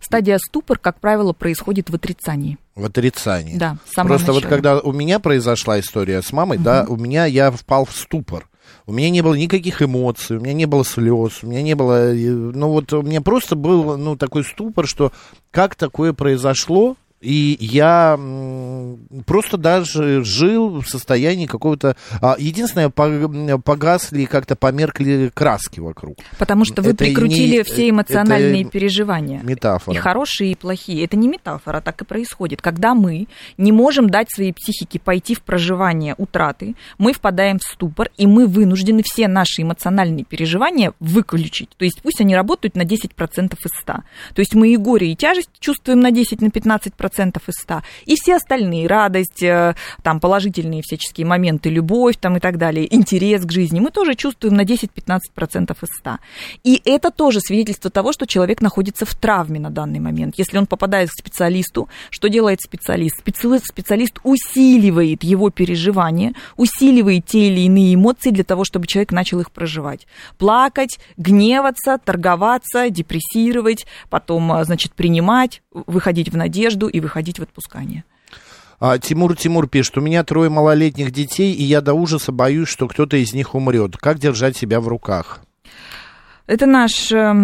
Стадия ступор, как правило, происходит в отрицании. В отрицании. Да, Просто начала. вот когда у меня произошла история с мамой, угу. да, у меня я впал в ступор. У меня не было никаких эмоций, у меня не было слез, у меня не было... Э, ну вот у меня просто был, ну, такой ступор, что как такое произошло, и я просто даже жил в состоянии какого-то... А, единственное, погасли, как-то померкли краски вокруг. Потому что вы это прикрутили не, все эмоциональные это переживания. Метафора. И хорошие, и плохие. Это не метафора, так и происходит. Когда мы не можем дать своей психике пойти в проживание утраты, мы впадаем в ступор, и мы вынуждены все наши эмоциональные переживания выключить. То есть пусть они работают на 10% из 100. То есть мы и горе, и тяжесть чувствуем на 10, на 15%, процентов из 100. И все остальные, радость, э, там, положительные всяческие моменты, любовь там и так далее, интерес к жизни, мы тоже чувствуем на 10-15% из 100. И это тоже свидетельство того, что человек находится в травме на данный момент. Если он попадает к специалисту, что делает специалист? Специалист усиливает его переживания, усиливает те или иные эмоции для того, чтобы человек начал их проживать. Плакать, гневаться, торговаться, депрессировать, потом, э, значит, принимать, выходить в надежду выходить в отпускание. А, Тимур Тимур пишет, у меня трое малолетних детей, и я до ужаса боюсь, что кто-то из них умрет. Как держать себя в руках? Это наш э,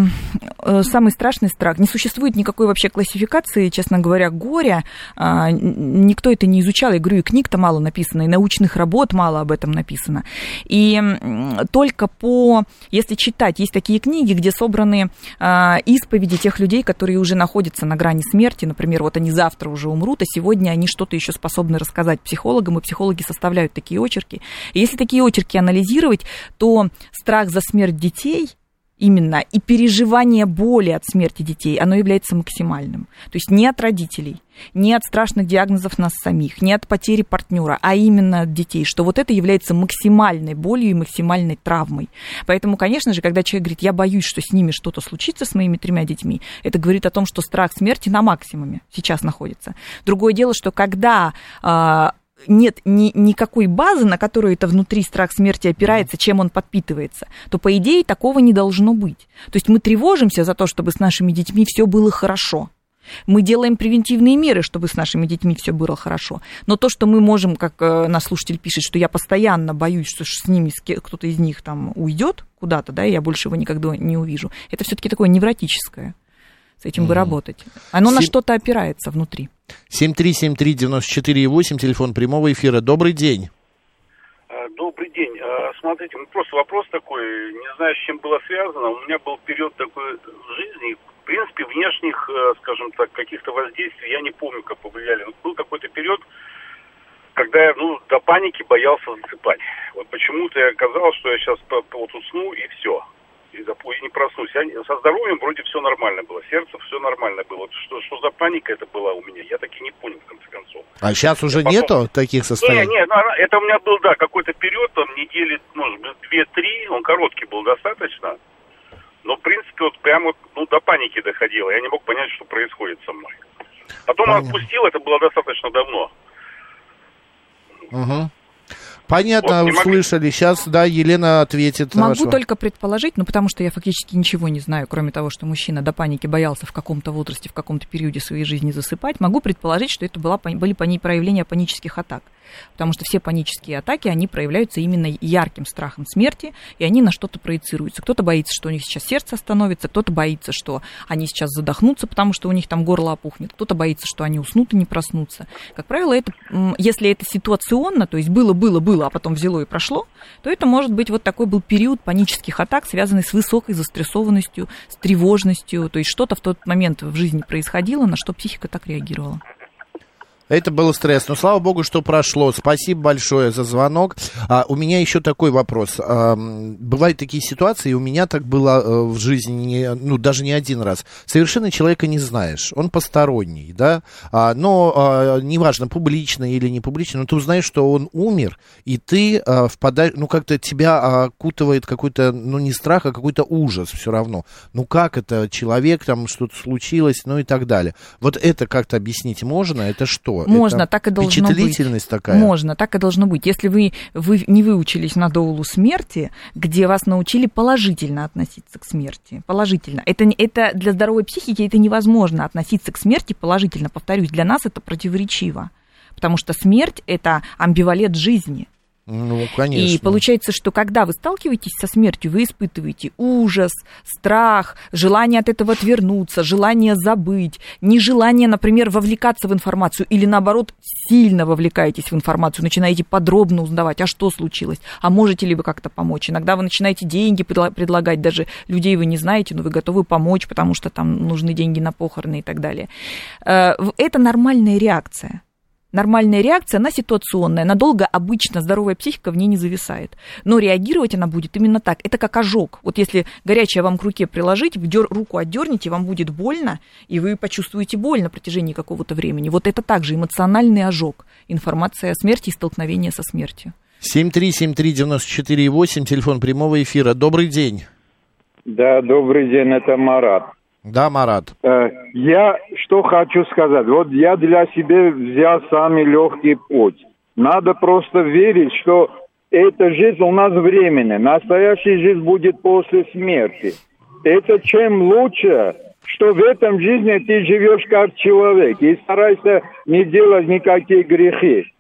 э, самый страшный страх. Не существует никакой вообще классификации, честно говоря, горя. Э, никто это не изучал. Я говорю, и книг-то мало написано, и научных работ мало об этом написано. И только по, если читать, есть такие книги, где собраны э, исповеди тех людей, которые уже находятся на грани смерти. Например, вот они завтра уже умрут, а сегодня они что-то еще способны рассказать психологам, и психологи составляют такие очерки. И если такие очерки анализировать, то страх за смерть детей – именно, и переживание боли от смерти детей, оно является максимальным. То есть не от родителей, не от страшных диагнозов нас самих, не от потери партнера, а именно от детей, что вот это является максимальной болью и максимальной травмой. Поэтому, конечно же, когда человек говорит, я боюсь, что с ними что-то случится, с моими тремя детьми, это говорит о том, что страх смерти на максимуме сейчас находится. Другое дело, что когда а, нет ни, никакой базы, на которую это внутри страх смерти опирается, чем он подпитывается, то, по идее, такого не должно быть. То есть мы тревожимся за то, чтобы с нашими детьми все было хорошо. Мы делаем превентивные меры, чтобы с нашими детьми все было хорошо. Но то, что мы можем, как э, наш слушатель пишет, что я постоянно боюсь, что с ними кто-то из них там уйдет куда-то, да, и я больше его никогда не увижу, это все-таки такое невротическое. С этим mm. бы работать. Оно Сем... на что-то опирается внутри. 7373948, телефон прямого эфира. Добрый день. А, добрый день. А, смотрите, ну просто вопрос такой, не знаю, с чем было связано. У меня был период такой в жизни, в принципе, внешних, э, скажем так, каких-то воздействий я не помню, как повлияли. Но был какой-то период, когда я, ну, до паники боялся засыпать. Вот почему-то я казалось, что я сейчас вот усну и все проснусь. Я, со здоровьем вроде все нормально было, сердце все нормально было. Вот что, что за паника это была у меня, я так и не понял, в конце концов. А сейчас уже потом... нету таких состояний? Не, не, ну, это у меня был, да, какой-то период, там, недели, может быть, две-три, он короткий был достаточно. Но, в принципе, вот прямо, ну, до паники доходило. Я не мог понять, что происходит со мной. Потом Понятно. отпустил, это было достаточно давно. Угу. Понятно, Вот, услышали. Сейчас, да, Елена ответит. на Могу ваш- только предположить, ну потому что я фактически ничего не знаю, кроме того, что мужчина до паники боялся в каком-то возрасте, в каком-то периоде своей жизни засыпать. Могу предположить, что это была, были пани- проявления панических атак. Потому что все панические атаки, они проявляются именно ярким страхом смерти, и они на что-то проецируются. Кто-то боится, что у них сейчас сердце остановится, кто-то боится, что они сейчас задохнутся, потому что у них там горло опухнет, кто-то боится, что они уснут и не проснутся. Как правило, это, если это ситуационно, то есть было, было, было, а потом взяло и прошло, то это может быть вот такой был период панических атак, связанный с высокой застрессованностью, с тревожностью, то есть что-то в тот момент в жизни происходило, на что психика так реагировала. Это был стресс. Но слава богу, что прошло. Спасибо большое за звонок. А, у меня еще такой вопрос. А, бывают такие ситуации, у меня так было э, в жизни, ну, даже не один раз. Совершенно человека не знаешь. Он посторонний, да? А, но а, неважно, публично или не публично, но ты узнаешь, что он умер, и ты а, впадаешь, ну, как-то тебя окутывает какой-то, ну, не страх, а какой-то ужас все равно. Ну, как это? Человек, там что-то случилось, ну, и так далее. Вот это как-то объяснить можно? Это что? Можно, Это так и должно быть. Впечатлительность такая? Можно, так и должно быть. Если вы, вы не выучились на доулу смерти, где вас научили положительно относиться к смерти, положительно. Это, это для здоровой психики это невозможно относиться к смерти положительно. Повторюсь, для нас это противоречиво. Потому что смерть – это амбивалент жизни. Ну, конечно. И получается, что когда вы сталкиваетесь со смертью, вы испытываете ужас, страх, желание от этого отвернуться, желание забыть, нежелание, например, вовлекаться в информацию или наоборот сильно вовлекаетесь в информацию, начинаете подробно узнавать, а что случилось, а можете ли вы как-то помочь. Иногда вы начинаете деньги предла- предлагать, даже людей вы не знаете, но вы готовы помочь, потому что там нужны деньги на похороны и так далее. Э, Это нормальная реакция нормальная реакция, она ситуационная. Надолго обычно здоровая психика в ней не зависает. Но реагировать она будет именно так. Это как ожог. Вот если горячее вам к руке приложить, дер- руку отдернете, вам будет больно, и вы почувствуете боль на протяжении какого-то времени. Вот это также эмоциональный ожог. Информация о смерти и столкновение со смертью. 7373948, телефон прямого эфира. Добрый день. Да, добрый день, это Марат. Да, Марат. Э, Я что хочу сказать. Вот я для себя взял самый легкий путь. Надо просто верить, что эта жизнь у нас временная. Настоящая жизнь будет после смерти. Это чем лучше, что в этом жизни ты живешь как человек и старайся не делать никакие грехи.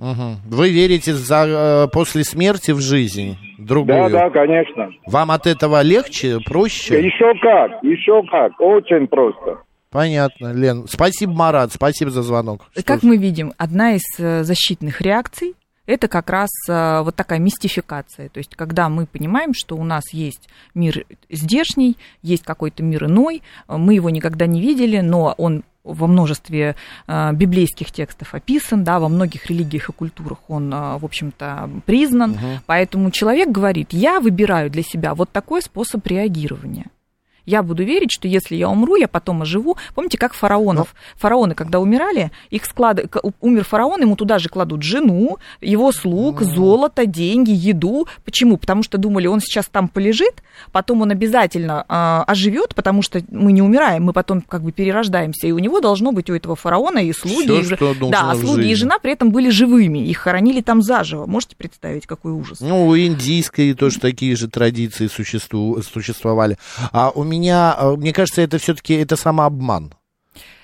Мгм. Вы верите за, э, после смерти в жизнь другую? Да, да, конечно. Вам от этого легче, проще? Еще как, еще как. Очень просто. Понятно, Лен. Спасибо, Марат, спасибо за звонок. Что Как ж. мы видим, одна из э, защитных реакций это как раз э, вот такая мистификация. То есть, когда мы понимаем, что у нас есть мир здешний, есть какой-то мир иной, мы его никогда не видели, но он во множестве э, библейских текстов описан, да, во многих религиях и культурах он, э, в общем-то, признан. Поэтому человек говорит, я выбираю для себя вот такой способ реагирования. Я буду верить, что если я умру, я потом оживу. Помните, как фараонов? Фараоны, когда умирали, их склад... умер фараон, ему туда же кладут жену, его слуг, золото, деньги, еду. Почему? Потому что думали, он сейчас там полежит, потом он обязательно а, оживет, потому что мы не умираем, мы потом как бы перерождаемся, и у него должно быть у этого фараона и слуги, Всё, и, что да, в слуги и жена при этом были живыми, их хоронили там заживо. Можете представить, какой ужас? Ну, у индийской тоже такие же традиции существу- существовали. А у меня, э, мне кажется, это все-таки это самообман.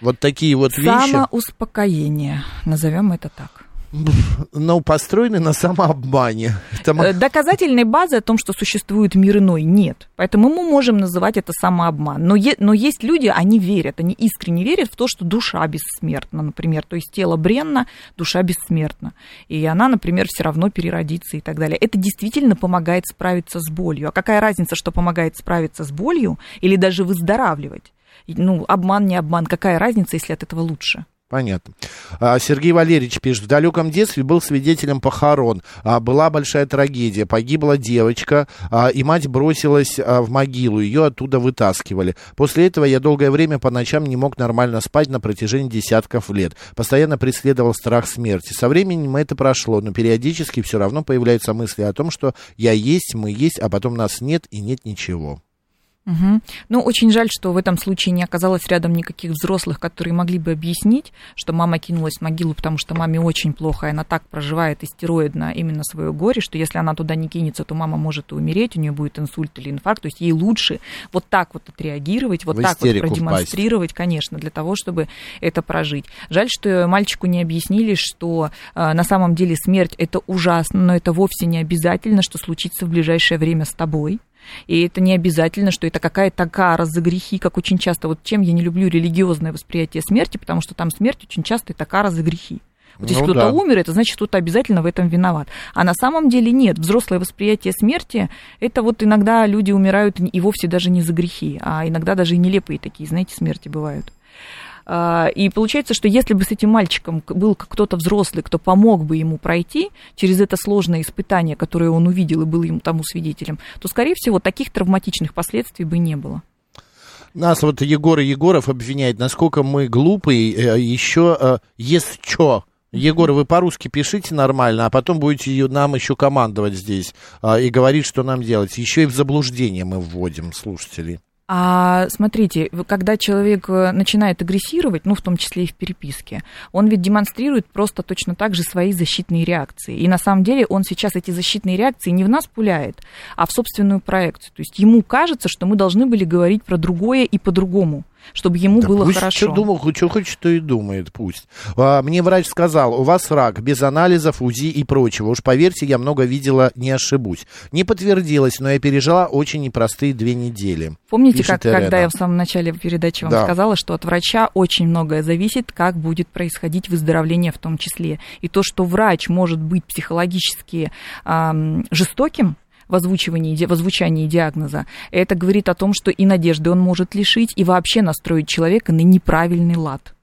Вот такие вот вещи, Самоуспокоение, назовем это так. Ну, построены на самообмане. Это м- Э, Доказательной базы о том, что существует мир иной, нет. Поэтому мы можем называть это самообман. Но, е- но есть люди, они верят, они искренне верят в то, что душа бессмертна, например. То есть тело бренно, душа бессмертна. И она, например, все равно переродится и так далее. Это действительно помогает справиться с болью. А какая разница, что помогает справиться с болью или даже выздоравливать? Ну, обман, не обман. Какая разница, если от этого лучше? Понятно. А, Сергей Валерьевич пишет, в далеком детстве был свидетелем похорон. А, Была большая трагедия. Погибла девочка, а, и мать бросилась в могилу. Ее оттуда вытаскивали. После этого я долгое время по ночам не мог нормально спать на протяжении десятков лет. Постоянно преследовал страх смерти. Со временем это прошло, но периодически все равно появляются мысли о том, что я есть, мы есть, а потом нас нет и нет ничего. Угу. Ну, очень жаль, что в этом случае не оказалось рядом никаких взрослых, которые могли бы объяснить, что мама кинулась в могилу, потому что маме очень плохо, и она так проживает истероидно именно свое горе, что если она туда не кинется, то мама может и умереть, у нее будет инсульт или инфаркт. То есть ей лучше вот так вот отреагировать, вот В так вот продемонстрировать, конечно, для того, чтобы это прожить. Жаль, что мальчику не объяснили, что э, на самом деле смерть это ужасно, но это вовсе не обязательно, что случится в ближайшее время с тобой. И это не обязательно, что это какая-то кара за грехи, как очень часто. Вот чем я не люблю религиозное восприятие смерти, потому что там смерть очень часто это кара за грехи. Вот если Ну кто-то да. умер, это значит, кто-то обязательно в этом виноват. А на самом деле нет. Взрослое восприятие смерти, это вот иногда люди умирают и вовсе даже не за грехи, а иногда даже и нелепые такие, знаете, смерти бывают. А, И получается, что если бы с этим мальчиком был кто-то взрослый, кто помог бы ему пройти через это сложное испытание, которое он увидел и был ему тому свидетелем, то, скорее всего, таких травматичных последствий бы не было. Нас вот Егор Егоров обвиняет, насколько мы глупые, э, еще э, есть что. Егор, вы по-русски пишите нормально, а потом будете нам еще командовать здесь а, и говорить, что нам делать. Еще и в заблуждение мы вводим слушателей. А смотрите, когда человек э, начинает агрессировать, ну, в том числе и в переписке, он ведь демонстрирует просто точно так же свои защитные реакции. И на самом деле он сейчас эти защитные реакции не в нас пуляет, а в собственную проекцию. То есть ему кажется, что мы должны были говорить про другое и по-другому, чтобы ему Да было пусть хорошо. Что, думал, что хочет, что и думает, пусть. А, мне врач сказал, у вас рак, без анализов, УЗИ и прочего. Уж поверьте, я много видела, не ошибусь. Не подтвердилось, но я пережила очень непростые две недели. Помните, Пишет как, когда я в самом начале передачи вам Да. сказала, что от врача очень многое зависит, как будет происходить выздоровление в том числе. И то, что врач может быть психологически ам, жестоким, в озвучивании, в озвучании диагноза, это говорит о том, что и надежды он может лишить, и вообще настроить человека на неправильный лад.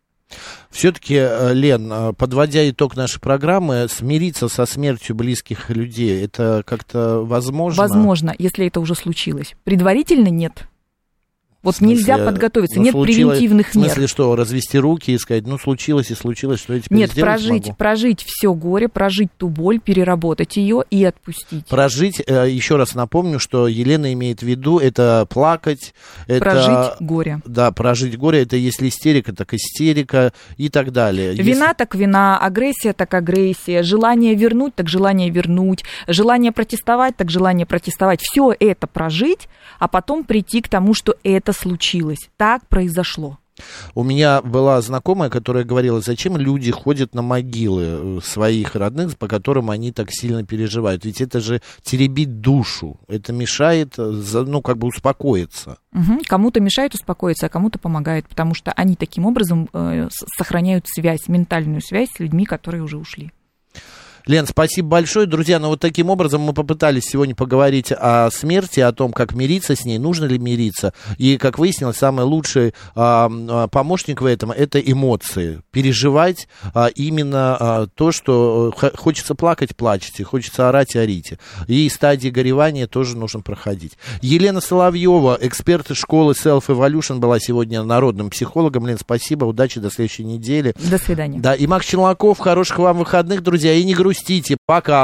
Все-таки, Лен, э, подводя итог нашей программы, смириться со смертью близких людей, это как-то возможно? Возможно, если это уже случилось. Предварительно нет. Вот смысле, нельзя подготовиться, ну, нет превентивных В смысле, мер. что, развести руки и сказать, ну, случилось и случилось, что я теперь Нет, прожить, могу? прожить все горе, прожить ту боль, переработать ее и отпустить. Прожить, э, еще раз напомню, что Елена имеет в виду, это плакать, это... Прожить горе. Да, прожить горе, это если истерика, так истерика и так далее. Если- Вина так вина, агрессия так агрессия, желание вернуть так желание вернуть, желание протестовать так желание протестовать. Все это прожить, а потом прийти к тому, что это случилось. Так произошло. У меня была знакомая, которая говорила, зачем люди ходят на могилы э, своих родных, по которым они так сильно переживают. Ведь это же теребит душу, это мешает, э, ну, как бы успокоиться. Мгм. Кому-то мешает успокоиться, а кому-то помогает, потому что они таким образом э, сохраняют связь, ментальную связь с людьми, которые уже ушли. Лен, спасибо большое. Друзья, ну вот таким образом мы попытались сегодня поговорить о смерти, о том, как мириться с ней, нужно ли мириться. И, как выяснилось, самый лучший а, а, помощник в этом – это эмоции. Переживать а, именно а, то, что э, хочется плакать – плачьте, хочется орать – орите. И стадии горевания тоже нужно проходить. Елена Соловьева, эксперт из школы Self Evolution, была сегодня народным психологом. Лен, спасибо, удачи, до следующей недели. До свидания. Да, и Макс Челноков, хороших вам выходных, друзья, и не грустите. Пока.